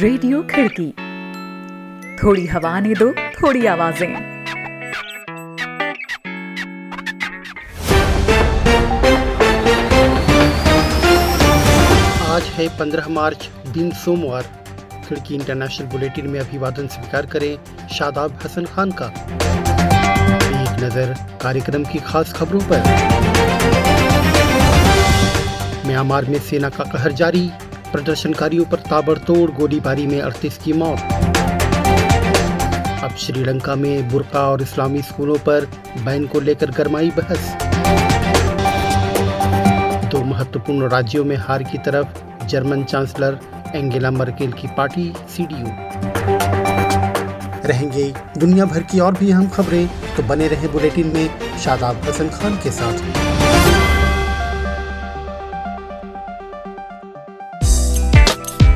Radio खिड़की। थोड़ी हवा ने दो, थोड़ी आवाज़ें। आज है 15 मार्च, दिन सोमवार। खिड़की इंटरनेशनल बुलेटिन में अभिवादन स्वीकार करें शादाब हसन खान का। एक नज़र कार्यक्रम की खास खबरों पर। म्यांमार में सेना का कहर जारी। प्रदर्शनकारियों पर ताबड़तोड़ गोलीबारी में 38 की मौत। अब श्रीलंका में बुरका और इस्लामी स्कूलों पर बैन को लेकर गरमाई बहस। दो महत्वपूर्ण राज्यों में हार की तरफ़ जर्मन चांसलर एंगेला मर्केल की पार्टी सीडीयू। रहेंगे दुनिया भर की और भी अहम खबरें तो बने रहे बुलेटिन में शादाब हसन खान के साथ।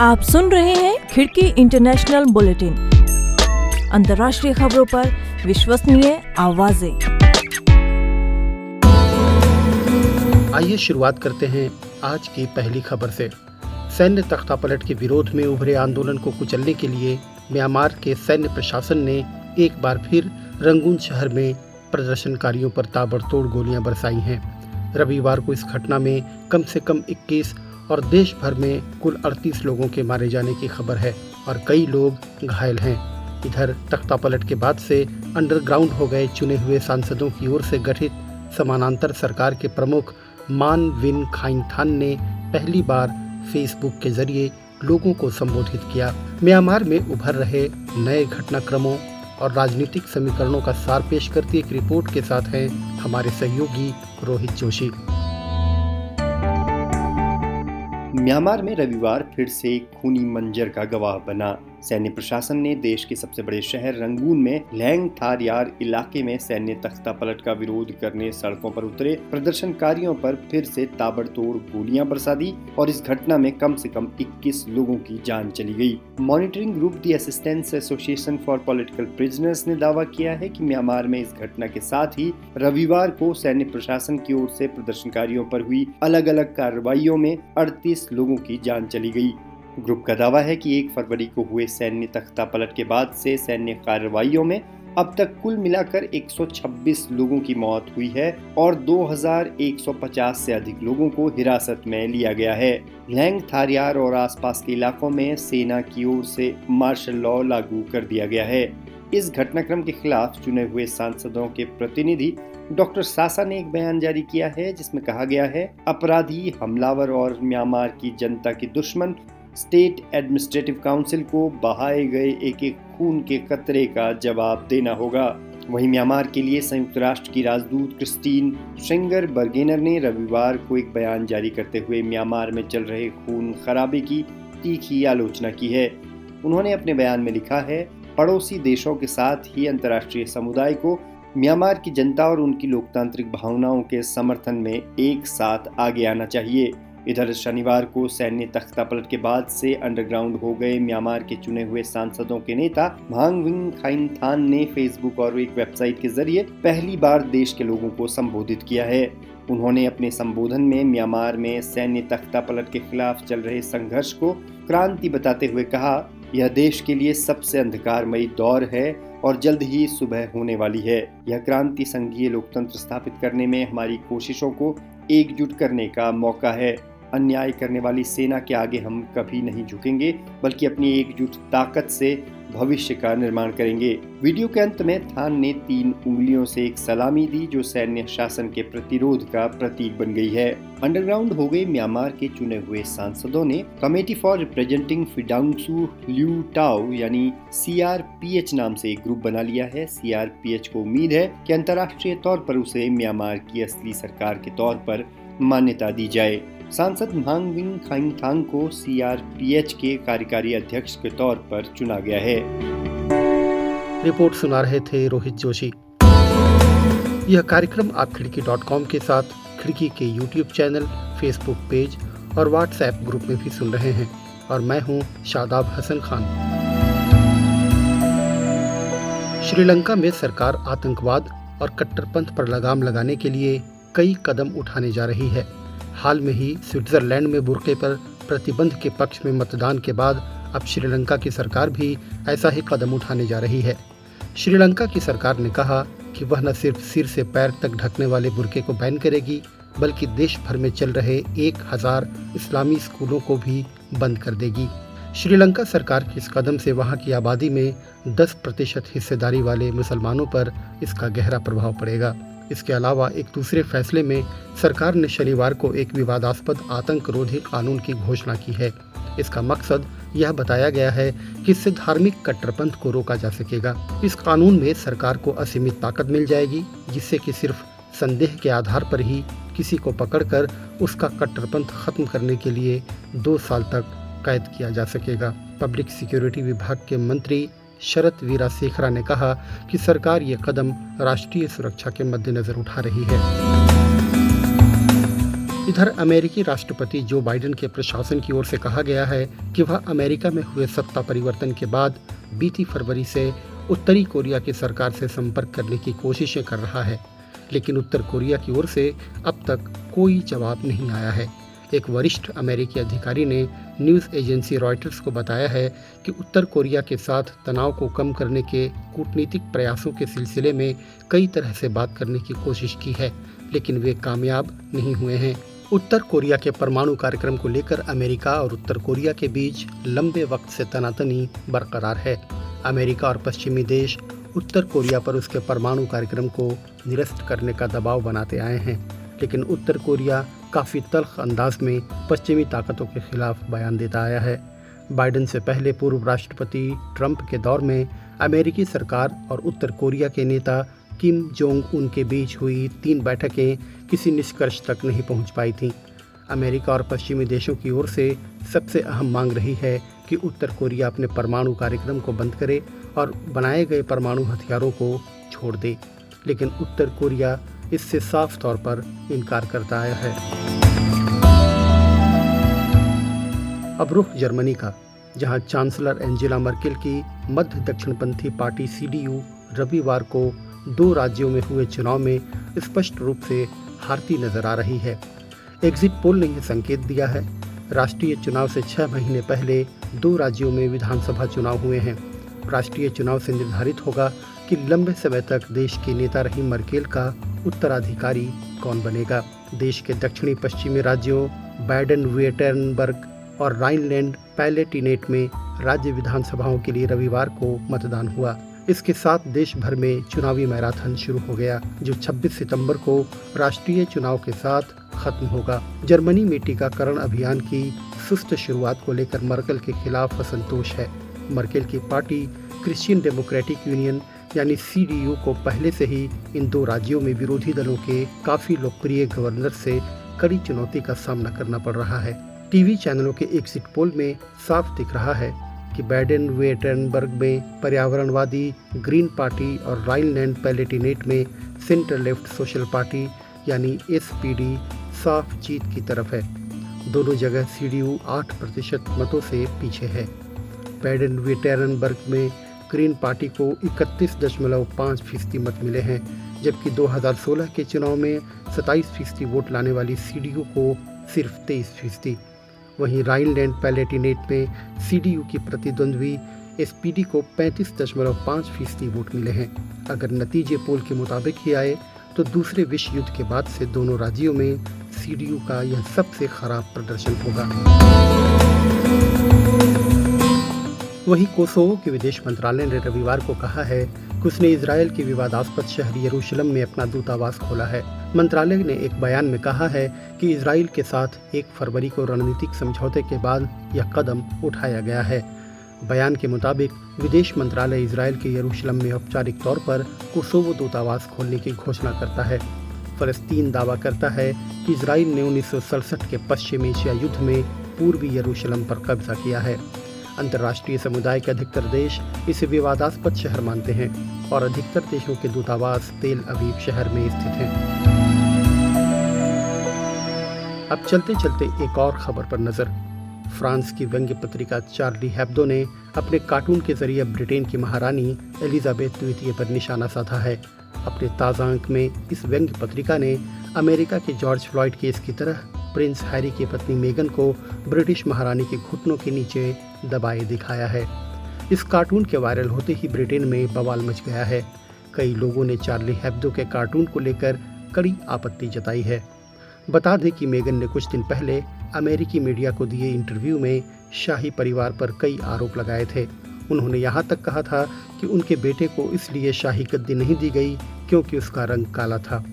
आप सुन रहे हैं खिड़की इंटरनेशनल बुलेटिन। अंतर्राष्ट्रीय खबरों पर विश्वसनीय आवाज़ें। आइए शुरुआत करते हैं आज की पहली खबर से। सैन्य तख्तापलट के विरोध में उभरे आंदोलन को कुचलने के लिए म्यांमार के सैन्य प्रशासन ने एक बार फिर रंगून शहर में प्रदर्शनकारियों पर ताबड़तोड़ गोलियाँ बरसाई हैं। रविवार को इस घटना में कम से कम 21 और देश भर में कुल 38 लोगों के मारे जाने की खबर है और कई लोग घायल हैं। इधर तख्तापलट के बाद से अंडरग्राउंड हो गए चुने हुए सांसदों की ओर से गठित समानांतर सरकार के प्रमुख मान विन खाइंगथान ने पहली बार फेसबुक के ज़रिए लोगों को संबोधित किया। म्यांमार में उभर रहे नए घटनाक्रमों और राजनीतिक समीकरणों का सार पेश करती एक रिपोर्ट के साथ हैं हमारे सहयोगी रोहित जोशी। म्यांमार में रविवार फिर से खूनी मंजर का गवाह बना। सैन्य प्रशासन ने देश के सबसे बड़े शहर रंगून में लैंग थारयार इलाके में सैन्य तख्ता पलट का विरोध करने सड़कों पर उतरे। प्रदर्शनकारियों पर फिर से ताबड़तोड़ गोलियाँ बरसा दी और इस घटना में कम से कम 21 लोगों की जान चली गई। Monitoring group the assistance association for political prisoners ने दावा किया है कि म्यांमार में इस घटना के साथ ही रविवार को सैन्य प्रशासन की ओर से प्रदर्शनकारियों पर हुई अलग अलग कार्रवाइयों में अड़तीस लोगों की जान चली गई। ग्रुप का दावा है कि एक फरवरी को हुए सैन्य तख्ता पलट के बाद से सैन्य कार्रवाइयों में अब तक कुल मिलाकर 126 लोगों की मौत हुई है और 2150 से अधिक लोगों को हिरासत में लिया गया है। लैंग, थारियार और आसपास के इलाकों में सेना की ओर से मार्शल लॉ लागू कर दिया गया है। इस घटनाक्रम के खिलाफ चुने हुए सांसदों के प्रतिनिधि डॉक्टर सासा ने एक बयान जारी किया है, जिसमें कहा गया है, अपराधी, हमलावर और म्यांमार की जनता के दुश्मन स्टेट एडमिनिस्ट्रेटिव काउंसिल को बहाए गए एक एक खून के कतरे का जवाब देना होगा। वहीं म्यांमार के लिए संयुक्त राष्ट्र की राजदूत क्रिस्टीन श्रिंगर बर्गेनर ने रविवार को एक बयान जारी करते हुए म्यांमार में चल रहे खून खराबे की तीखी आलोचना की है। उन्होंने अपने बयान में लिखा है, पड़ोसी देशों के साथ ही अंतर्राष्ट्रीय समुदाय को म्यांमार की जनता और उनकी लोकतांत्रिक भावनाओं के समर्थन में एक साथ आगे आना चाहिए। इधर शनिवार को सैन्य तख्ता पलट के बाद से अंडरग्राउंड हो गए म्यांमार के चुने हुए सांसदों के नेता, भाँग विंग खाइन थान ने फेसबुक और एक वेबसाइट के ज़रिए पहली बार देश के लोगों को संबोधित किया है। उन्होंने अपने संबोधन में म्यांमार में सैन्य तख्ता पलट के खिलाफ चल रहे संघर्ष को क्रांति बताते हुए कहा, यह देश के लिए सबसे अंधकारमयी दौर है और जल्द ही सुबह होने वाली है। यह क्रांति संघीय लोकतंत्र स्थापित करने में हमारी कोशिशों को एकजुट करने का मौका है। अन्याय करने वाली सेना के आगे हम कभी नहीं झुकेंगे, बल्कि अपनी एकजुट ताकत से भविष्य का निर्माण करेंगे। वीडियो के अंत में थान ने तीन उंगलियों से एक सलामी दी, जो सैन्य शासन के प्रतिरोध का प्रतीक बन गई है। अंडरग्राउंड हो गए म्यांमार के चुने हुए सांसदों ने। Committee for representing Pyidaungsu Hluttaw, यानी सीआरपीएच नाम से एक ग्रुप बना लिया है। सीआरपीएच को उम्मीद है कि अंतर्राष्ट्रीय तौर पर उसे म्यांमार की असली सरकार के तौर पर मान्यता दी जाए। सांसद मांग विंग खाइंगथांग को सीआरपीएच के कार्यकारी अध्यक्ष के तौर पर चुना गया है। रिपोर्ट सुना रहे थे रोहित जोशी। यह कार्यक्रम आप खिड़की डॉट कॉम के साथ, खिड़की के यूट्यूब चैनल फेसबुक पेज और व्हाट्सएप ग्रुप में भी सुन रहे हैं। और मैं हूँ शादाब हसन खान। श्रीलंका में सरकार आतंकवाद और कट्टरपंथ पर लगाम लगाने के लिए कई कदम उठाने जा रही है। हाल में ही स्विट्जरलैंड में बुरके पर प्रतिबंध के पक्ष में मतदान के बाद अब श्रीलंका की सरकार भी ऐसा ही कदम उठाने जा रही है। श्रीलंका की सरकार ने कहा कि वह न सिर्फ़ सिर से पैर तक ढकने वाले बुरके को बैन करेगी, बल्कि देश भर में चल रहे एक हज़ार इस्लामी स्कूलों को भी बंद कर देगी। श्रीलंका सरकार के इस कदम से वहाँ की आबादी में 10 प्रतिशत हिस्सेदारी वाले मुसलमानों पर इसका गहरा प्रभाव पड़ेगा। इसके अलावा एक दूसरे फैसले में सरकार ने शनिवार को एक विवादास्पद आतंक रोधी कानून की घोषणा की है। इसका मकसद यह बताया गया है कि इससे धार्मिक कट्टरपंथ को रोका जा सकेगा। इस कानून में सरकार को असीमित ताकत मिल जाएगी, जिससे कि सिर्फ़ संदेह के आधार पर ही किसी को पकड़कर उसका कट्टरपंथ खत्म करने के लिए दो साल तक कैद किया जा सकेगा। पब्लिक सिक्योरिटी विभाग के मंत्री शरत वीरा शेखरा ने कहा कि सरकार ये कदम राष्ट्रीय सुरक्षा के मद्देनजर उठा रही है। इधर अमेरिकी राष्ट्रपति जो बाइडेन के प्रशासन की ओर से कहा गया है कि वह अमेरिका में हुए सत्ता परिवर्तन के बाद बीती फरवरी से उत्तरी कोरिया की सरकार से संपर्क करने की कोशिशें कर रहा है, लेकिन उत्तर कोरिया की ओर से अब तक कोई जवाब नहीं आया है। एक वरिष्ठ अमेरिकी अधिकारी ने न्यूज़ एजेंसी रॉयटर्स को बताया है कि उत्तर कोरिया के साथ तनाव को कम करने के कूटनीतिक प्रयासों के सिलसिले में कई तरह से बात करने की कोशिश की है, लेकिन वे कामयाब नहीं हुए हैं। उत्तर कोरिया के परमाणु कार्यक्रम को लेकर अमेरिका और उत्तर कोरिया के बीच लंबे वक्त से तनातनी बरकरार है। अमेरिका और पश्चिमी देश उत्तर कोरिया पर उसके परमाणु कार्यक्रम को निरस्त करने का दबाव बनाते आए हैं, लेकिन उत्तर कोरिया काफ़ी तल्ख अंदाज में पश्चिमी ताकतों के खिलाफ बयान देता आया है। बाइडन से पहले पूर्व राष्ट्रपति ट्रंप के दौर में अमेरिकी सरकार और उत्तर कोरिया के नेता किम जोंग उन के बीच हुई तीन बैठकें किसी निष्कर्ष तक नहीं पहुँच पाई थीं। अमेरिका और पश्चिमी देशों की ओर से सबसे अहम मांग रही है कि उत्तर कोरिया अपने परमाणु कार्यक्रम को बंद करे और बनाए गए परमाणु हथियारों को छोड़ दे। लेकिन उत्तर कोरिया इससे साफ़ तौर पर इनकार करता आया है। अब रुख जर्मनी का, जहाँ चांसलर एंजेला मर्केल की मध्य दक्षिणपंथी पार्टी सीडीयू रविवार को दो राज्यों में हुए चुनाव में स्पष्ट रूप से हारती नज़र आ रही है। एग्जिट पोल ने यह संकेत दिया है, राष्ट्रीय चुनाव से छह महीने पहले दो राज्यों में विधानसभा चुनाव हुए हैं। राष्ट्रीय चुनाव से निर्धारित होगा कि लंबे समय तक देश के नेता रही मर्केल का उत्तराधिकारी कौन बनेगा? देश के दक्षिणी पश्चिमी राज्यों बैडन वेटर्नबर्ग और राइनलैंड पैलेटिनेट में राज्य विधानसभाओं के लिए रविवार को मतदान हुआ। इसके साथ देश भर में चुनावी मैराथन शुरू हो गया, जो 26 सितंबर को राष्ट्रीय चुनाव के साथ खत्म होगा। जर्मनी में टीकाकरण अभियान की सुस्त शुरुआत को लेकर मर्कल के खिलाफ असंतोष है। मर्केल की पार्टी क्रिश्चियन डेमोक्रेटिक यूनियन यानी सीडीयू को पहले से ही इन दो राज्यों में विरोधी दलों के काफ़ी लोकप्रिय गवर्नर से कड़ी चुनौती का सामना करना पड़ रहा है। टीवी चैनलों के एग्जिट पोल में साफ़ दिख रहा है कि बैडन वेटनबर्ग में पर्यावरणवादी, ग्रीन पार्टी और राइनलैंड पैलेटिनेट में सेंटर लेफ़्ट सोशल पार्टी यानी एसपीडी साफ़ जीत की तरफ़ है। दोनों जगह सी आठ प्रतिशत मतों से पीछे है। बैडन, वेटरनबर्ग में ग्रीन पार्टी को इकतीस दशमलव पाँच फ़ीसदी मत मिले हैं, जबकि 2016 के चुनाव में 27 फ़ीसदी वोट लाने वाली सीडीयू को सिर्फ़ तेईस फ़ीसदी। वहीं राइनलैंड पैलेटिनेट में सीडीयू की प्रतिद्वंद्वी एसपीडी को पैंतीस दशमलव पाँच फ़ीसदी वोट मिले हैं। अगर नतीजे पोल के मुताबिक ही आए तो दूसरे विश्व युद्ध के बाद से दोनों राज्यों में सीडीयू का यह सबसे खराब प्रदर्शन होगा। वहीं कोसोवो के विदेश मंत्रालय ने रविवार को कहा है कि उसने इसराइल के विवादास्पद शहर यरूशलेम में अपना दूतावास खोला है। मंत्रालय ने एक बयान में कहा है कि इसराइल के साथ एक फरवरी को रणनीतिक समझौते के बाद यह कदम उठाया गया है। बयान के मुताबिक, विदेश मंत्रालय इसराइल के यरूशलेम में औपचारिक तौर पर कोसोवो दूतावास खोलने की घोषणा करता है। फलस्तीन दावा करता है कि इसराइल ने उन्नीस सौ सड़सठ के पश्चिम एशिया युद्ध में पूर्वी यरूशलेम पर कब्जा किया है। अंतर्राष्ट्रीय समुदाय के अधिकतर देश इसे विवादास्पद शहर मानते हैं और अधिकतर देशों के दूतावास तेल अवीब शहर में स्थित हैं। अब चलते चलते एक और खबर पर नज़र। फ्रांस की व्यंग्य पत्रिका चार्ली हैब्दो ने अपने कार्टून के ज़रिए ब्रिटेन की महारानी एलिजाबेथ द्वितीय पर निशाना साधा है। अपने ताज़ा अंक में इस व्यंग्य पत्रिका ने अमेरिका के जॉर्ज फ्लॉयड केस की तरह प्रिंस हैरी की पत्नी मेगन को ब्रिटिश महारानी के घुटनों के नीचे दबाए दिखाया है। इस कार्टून के वायरल होते ही ब्रिटेन में बवाल मच गया है। कई लोगों ने चार्ली हेब्दो के कार्टून को लेकर कड़ी आपत्ति जताई है। बता दें कि मेगन ने कुछ दिन पहले अमेरिकी मीडिया को दिए इंटरव्यू में शाही परिवार पर कई आरोप लगाए थे। उन्होंने यहाँ तक कहा था कि उनके बेटे को इसलिए शाही गद्दी नहीं दी गई क्योंकि उसका रंग काला था।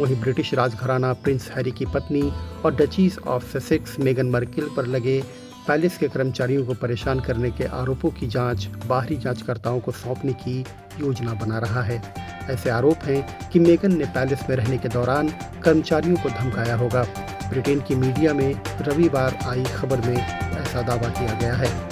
वहीं ब्रिटिश राजघराना प्रिंस हैरी की पत्नी और डचीज ऑफ़ सेसेक्स मेगन मर्किल पर लगे पैलेस के कर्मचारियों को परेशान करने के आरोपों की जाँच बाहरी जांचकर्ताओं को सौंपने की योजना बना रहा है। ऐसे आरोप हैं कि मेगन ने पैलेस में रहने के दौरान कर्मचारियों को धमकाया होगा। ब्रिटेन की मीडिया में रविवार आई खबर में ऐसा दावा किया गया है।